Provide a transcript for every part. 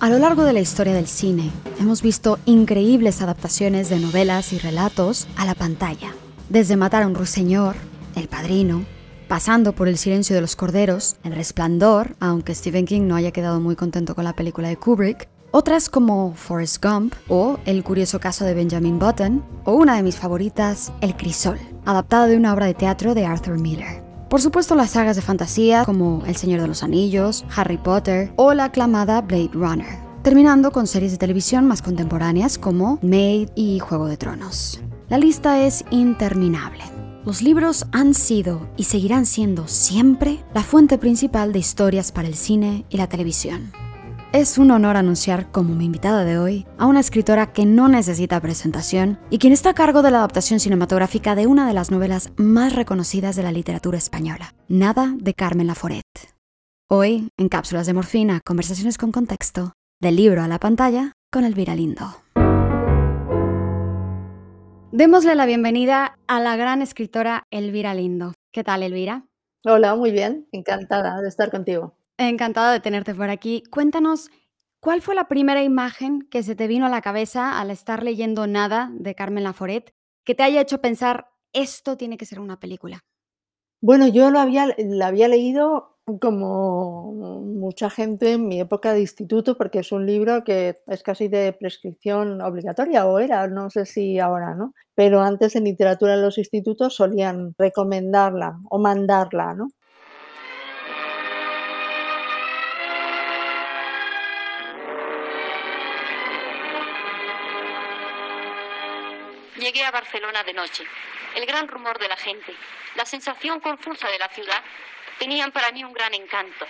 A lo largo de la historia del cine, hemos visto increíbles adaptaciones de novelas y relatos a la pantalla. Desde Matar a un ruiseñor, El Padrino, pasando por El silencio de los corderos, El Resplandor, aunque Stephen King no haya quedado muy contento con la película de Kubrick, otras como Forrest Gump o El curioso caso de Benjamin Button, o una de mis favoritas, El Crisol, adaptada de una obra de teatro de Arthur Miller. Por supuesto las sagas de fantasía como El Señor de los Anillos, Harry Potter o la aclamada Blade Runner, terminando con series de televisión más contemporáneas como Maid y Juego de Tronos. La lista es interminable. Los libros han sido y seguirán siendo siempre la fuente principal de historias para el cine y la televisión. Es un honor anunciar como mi invitada de hoy a una escritora que no necesita presentación y quien está a cargo de la adaptación cinematográfica de una de las novelas más reconocidas de la literatura española, Nada de Carmen Laforet. Hoy, en Cápsulas de Morfina, conversaciones con contexto, del libro a la pantalla con Elvira Lindo. Démosle la bienvenida a la gran escritora Elvira Lindo. ¿Qué tal, Elvira? Hola, muy bien, encantada de estar contigo. Encantada de tenerte por aquí. Cuéntanos, ¿cuál fue la primera imagen que se te vino a la cabeza al estar leyendo Nada de Carmen Laforet que te haya hecho pensar, esto tiene que ser una película? Bueno, yo lo había, había leído como mucha gente en mi época de instituto, porque es un libro que es casi de prescripción obligatoria, o era, no sé si ahora, ¿no? Pero antes en literatura en los institutos solían recomendarla o mandarla, ¿no? Llegué a Barcelona de noche. El gran rumor de la gente, la sensación confusa de la ciudad, tenían para mí un gran encanto,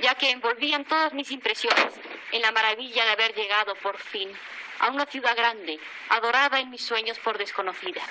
ya que envolvían todas mis impresiones en la maravilla de haber llegado por fin a una ciudad grande, adorada en mis sueños por desconocida.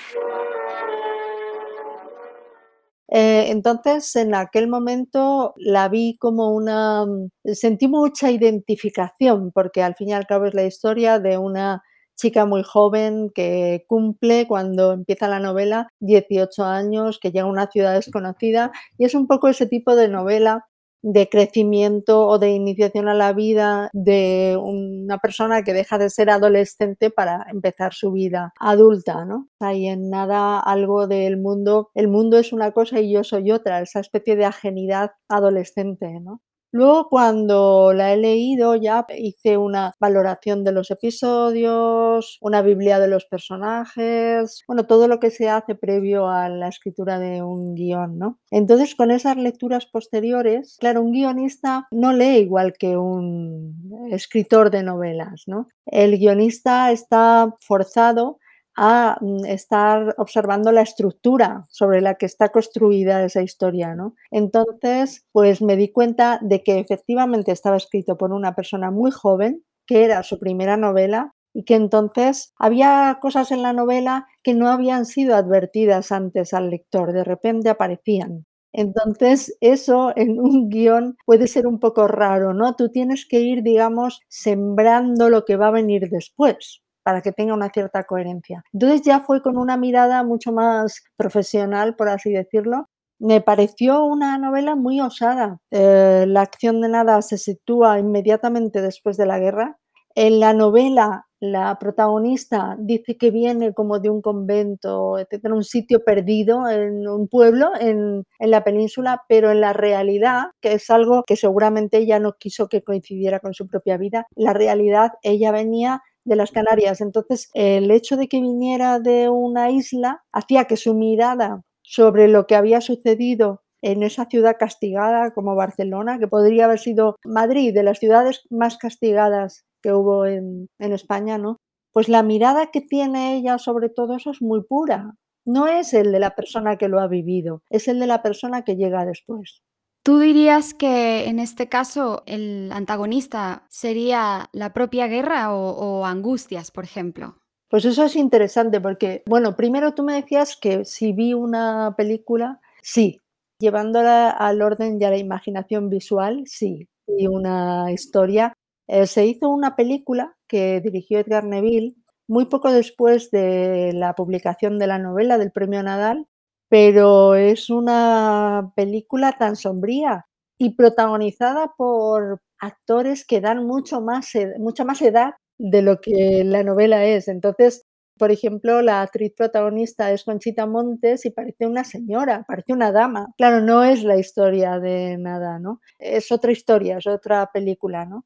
Eh, entonces, en aquel momento la vi como una... sentí mucha identificación, porque al fin y al cabo es la historia de una chica muy joven que cumple cuando empieza la novela 18 años, que llega a una ciudad desconocida y es un poco ese tipo de novela de crecimiento o de iniciación a la vida de una persona que deja de ser adolescente para empezar su vida adulta, ¿no? Hay en nada algo del mundo, el mundo es una cosa y yo soy otra, esa especie de ajenidad adolescente, ¿no? Luego, cuando la he leído, ya hice una valoración de los episodios, una biblia de los personajes, bueno, todo lo que se hace previo a la escritura de un guion, ¿no? Entonces, con esas lecturas posteriores, claro, un guionista no lee igual que un escritor de novelas, ¿no? El guionista está forzado a mm, estar observando la estructura sobre la que está construida esa historia, ¿no? Entonces, pues me di cuenta de que efectivamente estaba escrito por una persona muy joven, que era su primera novela, y que entonces había cosas en la novela que no habían sido advertidas antes al lector, de repente aparecían. Entonces, eso en un guion puede ser un poco raro, ¿no? Tú tienes que ir, digamos, sembrando lo que va a venir después para que tenga una cierta coherencia. Entonces ya fue con una mirada mucho más profesional, por así decirlo. Me pareció una novela muy osada. Eh, la acción de nada se sitúa inmediatamente después de la guerra. En la novela, la protagonista dice que viene como de un convento, etcétera, un sitio perdido en un pueblo en, en, la península, pero en la realidad, que es algo que seguramente ella no quiso que coincidiera con su propia vida, la realidad, ella venía de las Canarias. Entonces, el hecho de que viniera de una isla hacía que su mirada sobre lo que había sucedido en esa ciudad castigada como Barcelona, que podría haber sido Madrid, de las ciudades más castigadas que hubo en, en España, ¿no? Pues la mirada que tiene ella sobre todo eso es muy pura. No es el de la persona que lo ha vivido, es el de la persona que llega después. ¿Tú dirías que en este caso el antagonista sería la propia guerra o, angustias, por ejemplo? Pues eso es interesante porque, bueno, primero tú me decías que si vi una película, sí, llevándola al orden y a la imaginación visual, sí, y una historia. Eh, se hizo una película que dirigió Edgar Neville muy poco después de la publicación de la novela del Premio Nadal pero es una película tan sombría y protagonizada por actores que dan mucho más, mucha más edad de lo que la novela es. Entonces, por ejemplo, la actriz protagonista es Conchita Montes y parece una señora, parece una dama. Claro, no es la historia de nada, ¿no? Es otra historia, es otra película, ¿no?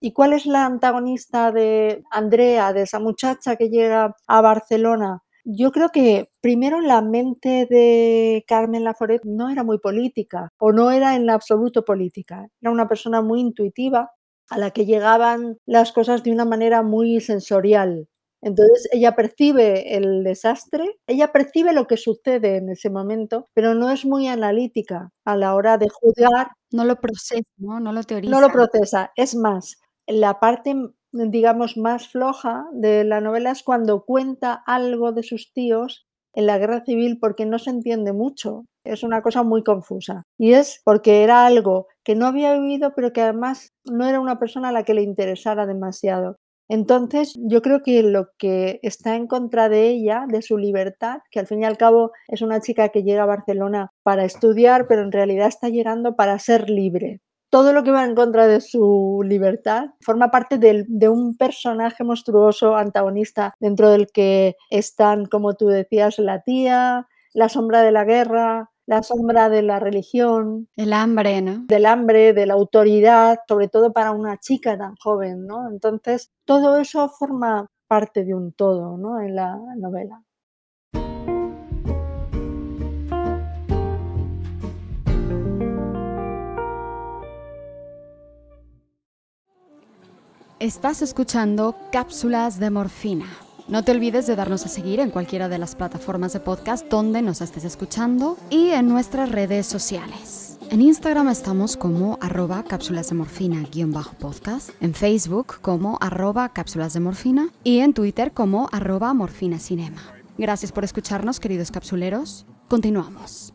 ¿Y cuál es la antagonista de Andrea, de esa muchacha que llega a Barcelona? Yo creo que primero la mente de Carmen Laforet no era muy política o no era en absoluto política. Era una persona muy intuitiva a la que llegaban las cosas de una manera muy sensorial. Entonces ella percibe el desastre, ella percibe lo que sucede en ese momento, pero no es muy analítica a la hora de juzgar. No lo procesa, ¿no? No lo teoriza. No lo procesa. Es más, la parte, digamos, más floja de la novela es cuando cuenta algo de sus tíos en la guerra civil porque no se entiende mucho. Es una cosa muy confusa. Y es porque era algo que no había oído, pero que además no era una persona a la que le interesara demasiado. Entonces, yo creo que lo que está en contra de ella, de su libertad, que al fin y al cabo es una chica que llega a Barcelona para estudiar, pero en realidad está llegando para ser libre. Todo lo que va en contra de su libertad forma parte de, un personaje monstruoso, antagonista, dentro del que están, como tú decías, la tía, la sombra de la guerra, la sombra de la religión. El hambre, ¿no? Del hambre, de la autoridad, sobre todo para una chica tan joven, ¿no? Entonces, todo eso forma parte de un todo, ¿no? En la novela. Estás escuchando Cápsulas de Morfina no te olvides de darnos a seguir en cualquiera de las plataformas de podcast donde nos estés escuchando y en nuestras redes sociales. En Instagram estamos como arroba cápsulas de morfina-podcast, en Facebook como arroba cápsulas de morfina y en Twitter como arroba morfina cinema. Gracias por escucharnos, queridos capsuleros. Continuamos.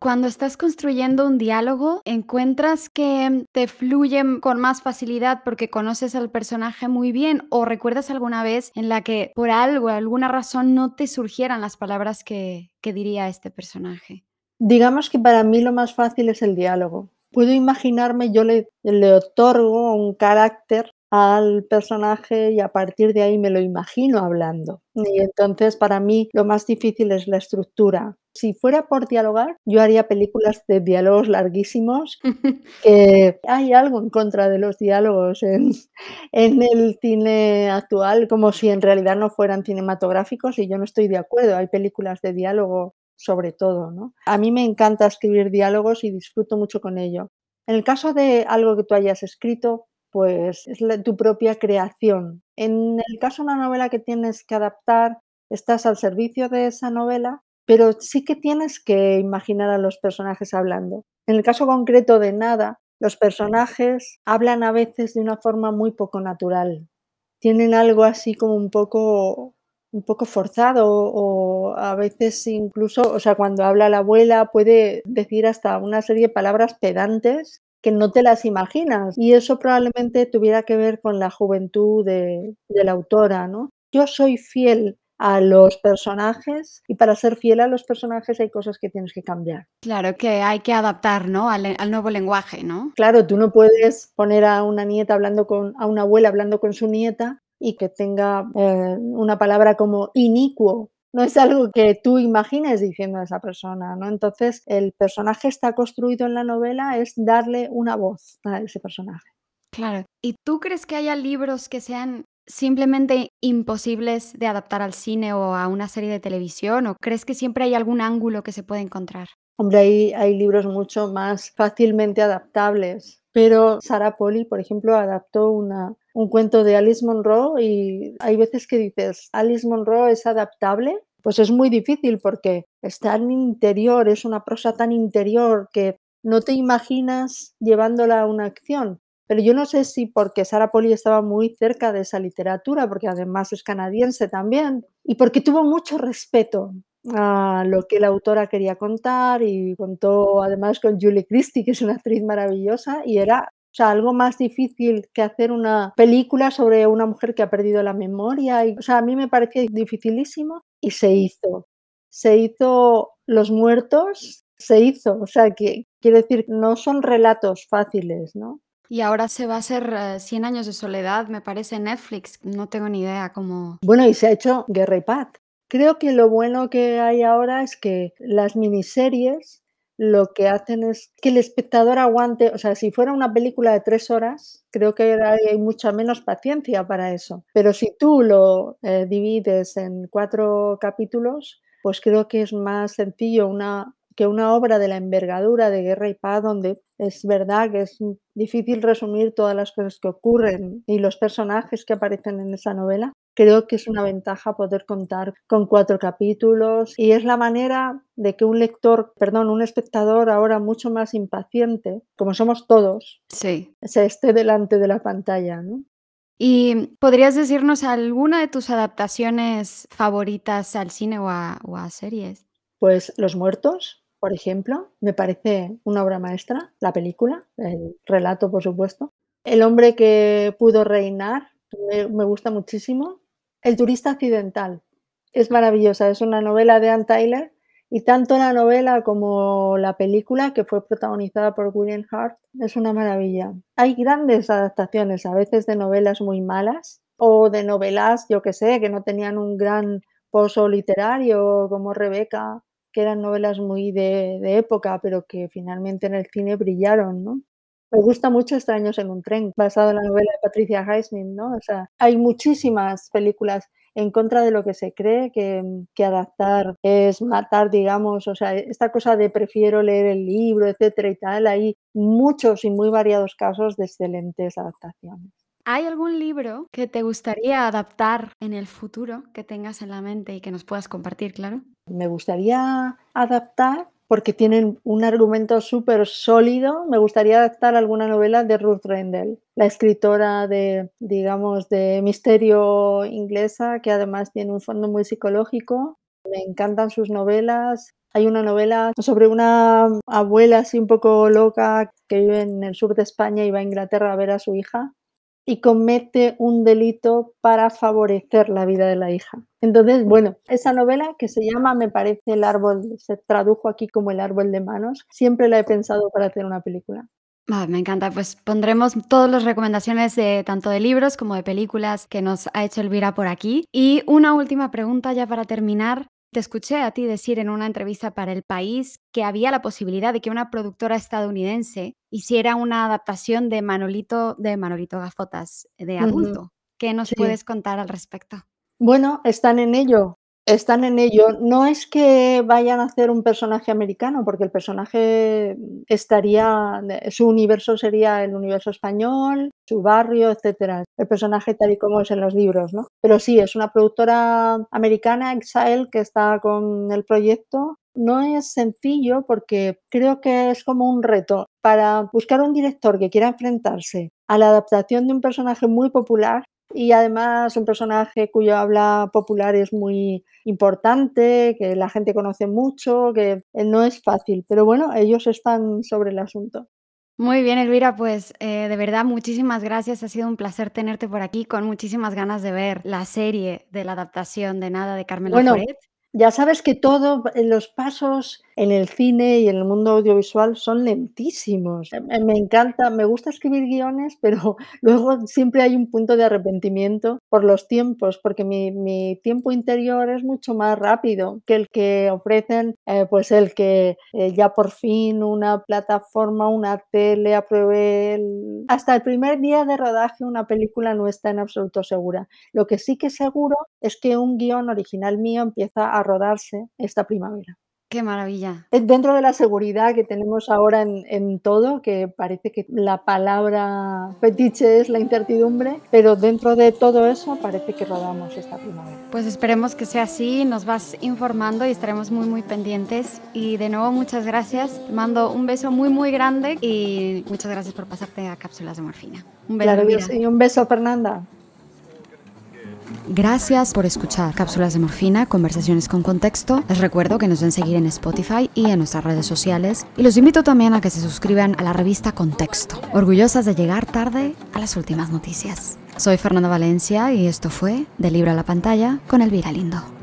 Cuando estás construyendo un diálogo, encuentras que te fluyen con más facilidad porque conoces al personaje muy bien o recuerdas alguna vez en la que por algo, alguna razón no te surgieran las palabras que, diría este personaje. Digamos que para mí lo más fácil es el diálogo. Puedo imaginarme, yo le, le otorgo un carácter al personaje y a partir de ahí me lo imagino hablando. Y entonces para mí lo más difícil es la estructura. Si fuera por dialogar, yo haría películas de diálogos larguísimos, que hay algo en contra de los diálogos en, el cine actual, como si en realidad no fueran cinematográficos y yo no estoy de acuerdo. Hay películas de diálogo sobre todo, ¿no? A mí me encanta escribir diálogos y disfruto mucho con ello. En el caso de algo que tú hayas escrito, pues es tu propia creación. En el caso de una novela que tienes que adaptar, estás al servicio de esa novela pero sí que tienes que imaginar a los personajes hablando. En el caso concreto de Nada, los personajes hablan a veces de una forma muy poco natural. Tienen algo así como un poco un poco forzado o a veces incluso, o sea, cuando habla la abuela puede decir hasta una serie de palabras pedantes que no te las imaginas y eso probablemente tuviera que ver con la juventud de, de la autora, ¿no? Yo soy fiel a los personajes y para ser fiel a los personajes hay cosas que tienes que cambiar. Claro, que hay que adaptar, ¿no? Al, nuevo lenguaje, ¿no? Claro, tú no puedes poner a una nieta hablando con, a una abuela hablando con su nieta y que tenga eh, una palabra como inicuo. No es algo que tú imagines diciendo a esa persona, ¿no? Entonces, el personaje está construido en la novela es darle una voz a ese personaje. Claro. ¿Y tú crees que haya libros que sean simplemente imposibles de adaptar al cine o a una serie de televisión? ¿O crees que siempre hay algún ángulo que se puede encontrar? Hombre, hay, hay libros mucho más fácilmente adaptables, pero Sarah Polly, por ejemplo, adaptó una, un cuento de Alice Monroe y hay veces que dices, ¿Alice Monroe es adaptable? Pues es muy difícil porque es tan interior, es una prosa tan interior que no te imaginas llevándola a una acción. Pero yo no sé si porque Sara Poli estaba muy cerca de esa literatura, porque además es canadiense también, y porque tuvo mucho respeto a lo que la autora quería contar y contó además con Julie Christie, que es una actriz maravillosa, y era O sea, algo más difícil que hacer una película sobre una mujer que ha perdido la memoria. Y, o sea, a mí me parecía dificilísimo y se hizo. Se hizo Los Muertos, se hizo. O sea, que quiere decir, no son relatos fáciles, ¿no? Y ahora se va a hacer 100 años de soledad, me parece, Netflix. No tengo ni idea cómo. Bueno, y se ha hecho Guerra y Paz. Creo que lo bueno que hay ahora es que las miniseries lo que hacen es que el espectador aguante, o sea, si fuera una película de tres horas, creo que hay mucha menos paciencia para eso. Pero si tú lo eh, divides en cuatro capítulos, pues creo que es más sencillo una, que una obra de la envergadura de Guerra y Paz, donde es verdad que es difícil resumir todas las cosas que ocurren y los personajes que aparecen en esa novela, Creo que es una ventaja poder contar con cuatro capítulos y es la manera de que un lector, perdón, un espectador ahora mucho más impaciente, como somos todos, sí. se esté delante de la pantalla. ¿Y podrías decirnos alguna de tus adaptaciones favoritas al cine o a, o a series? Pues Los Muertos, por ejemplo, me parece una obra maestra, la película, el relato, por supuesto. El hombre que pudo reinar, me, gusta muchísimo. El turista accidental. Es maravillosa, es una novela de Anne Tyler y tanto la novela como la película, que fue protagonizada por William Hart, es una maravilla. Hay grandes adaptaciones, a veces de novelas muy malas o de novelas, yo que sé, que no tenían un gran pozo literario, como Rebeca, que eran novelas muy de, de época, pero que finalmente en el cine brillaron, ¿no? Me gusta mucho Extraños en un tren, basado en la novela de Patricia Highsmith, ¿no? O sea, hay muchísimas películas en contra de lo que se cree que, que, adaptar es matar, digamos, o sea, esta cosa de prefiero leer el libro, etcétera y tal, hay muchos y muy variados casos de excelentes adaptaciones. ¿Hay algún libro que te gustaría adaptar en el futuro que tengas en la mente y que nos puedas compartir, claro? Me gustaría adaptar porque tienen un argumento súper sólido. Me gustaría adaptar alguna novela de Ruth Rendell, la escritora de, digamos, de misterio inglesa, que además tiene un fondo muy psicológico. Me encantan sus novelas. Hay una novela sobre una abuela así un poco loca que vive en el sur de España y va a Inglaterra a ver a su hija y comete un delito para favorecer la vida de la hija. Entonces, bueno, esa novela que se llama, me parece, El árbol, se tradujo aquí como El árbol de manos, siempre la he pensado para hacer una película. Ah, me encanta, pues pondremos todas las recomendaciones de tanto de libros como de películas que nos ha hecho Elvira por aquí. Y una última pregunta ya para terminar. Te escuché a ti decir en una entrevista para El País que había la posibilidad de que una productora estadounidense hiciera una adaptación de Manolito, de Manolito Gafotas de adulto. ¿Qué nos puedes contar al respecto? Bueno, están en ello. Están en ello. No es que vayan a hacer un personaje americano, porque el personaje estaría, su universo sería el universo español, su barrio, etcétera. El personaje tal y como es en los libros, ¿no? Pero sí, es una productora americana, Exile, que está con el proyecto. No es sencillo porque creo que es como un reto para buscar un director que quiera enfrentarse a la adaptación de un personaje muy popular y además un personaje cuyo habla popular es muy importante, que la gente conoce mucho, que no es fácil, pero bueno, ellos están sobre el asunto. Muy bien, Elvira, pues eh, de verdad muchísimas gracias. Ha sido un placer tenerte por aquí con muchísimas ganas de ver la serie de la adaptación de Nada de Carmen bueno, Ya sabes que todos eh, los pasos en el cine y en el mundo audiovisual son lentísimos. Me encanta, me gusta escribir guiones, pero luego siempre hay un punto de arrepentimiento por los tiempos, porque mi, tiempo interior es mucho más rápido que el que ofrecen, eh, pues el que eh, ya por fin una plataforma, una tele apruebe. El... Hasta el primer día de rodaje una película no está en absoluto segura. Lo que sí que seguro es que un guion original mío empieza a rodarse esta primavera. Qué maravilla. Dentro de la seguridad que tenemos ahora en, todo, que parece que la palabra fetiche es la incertidumbre, pero dentro de todo eso parece que rodamos esta primavera. Pues esperemos que sea así, nos vas informando y estaremos muy muy pendientes. Y de nuevo muchas gracias, te mando un beso muy muy grande y muchas gracias por pasarte a Cápsulas de Morfina. Un beso. Claro, y un beso Fernanda. Gracias por escuchar Cápsulas de Morfina, conversaciones con contexto. Les recuerdo que nos den seguir en Spotify y en nuestras redes sociales. Y los invito también a que se suscriban a la revista Contexto, orgullosas de llegar tarde a las últimas noticias. Soy Fernanda Valencia y esto fue De Libro a la Pantalla con Elvira Lindo.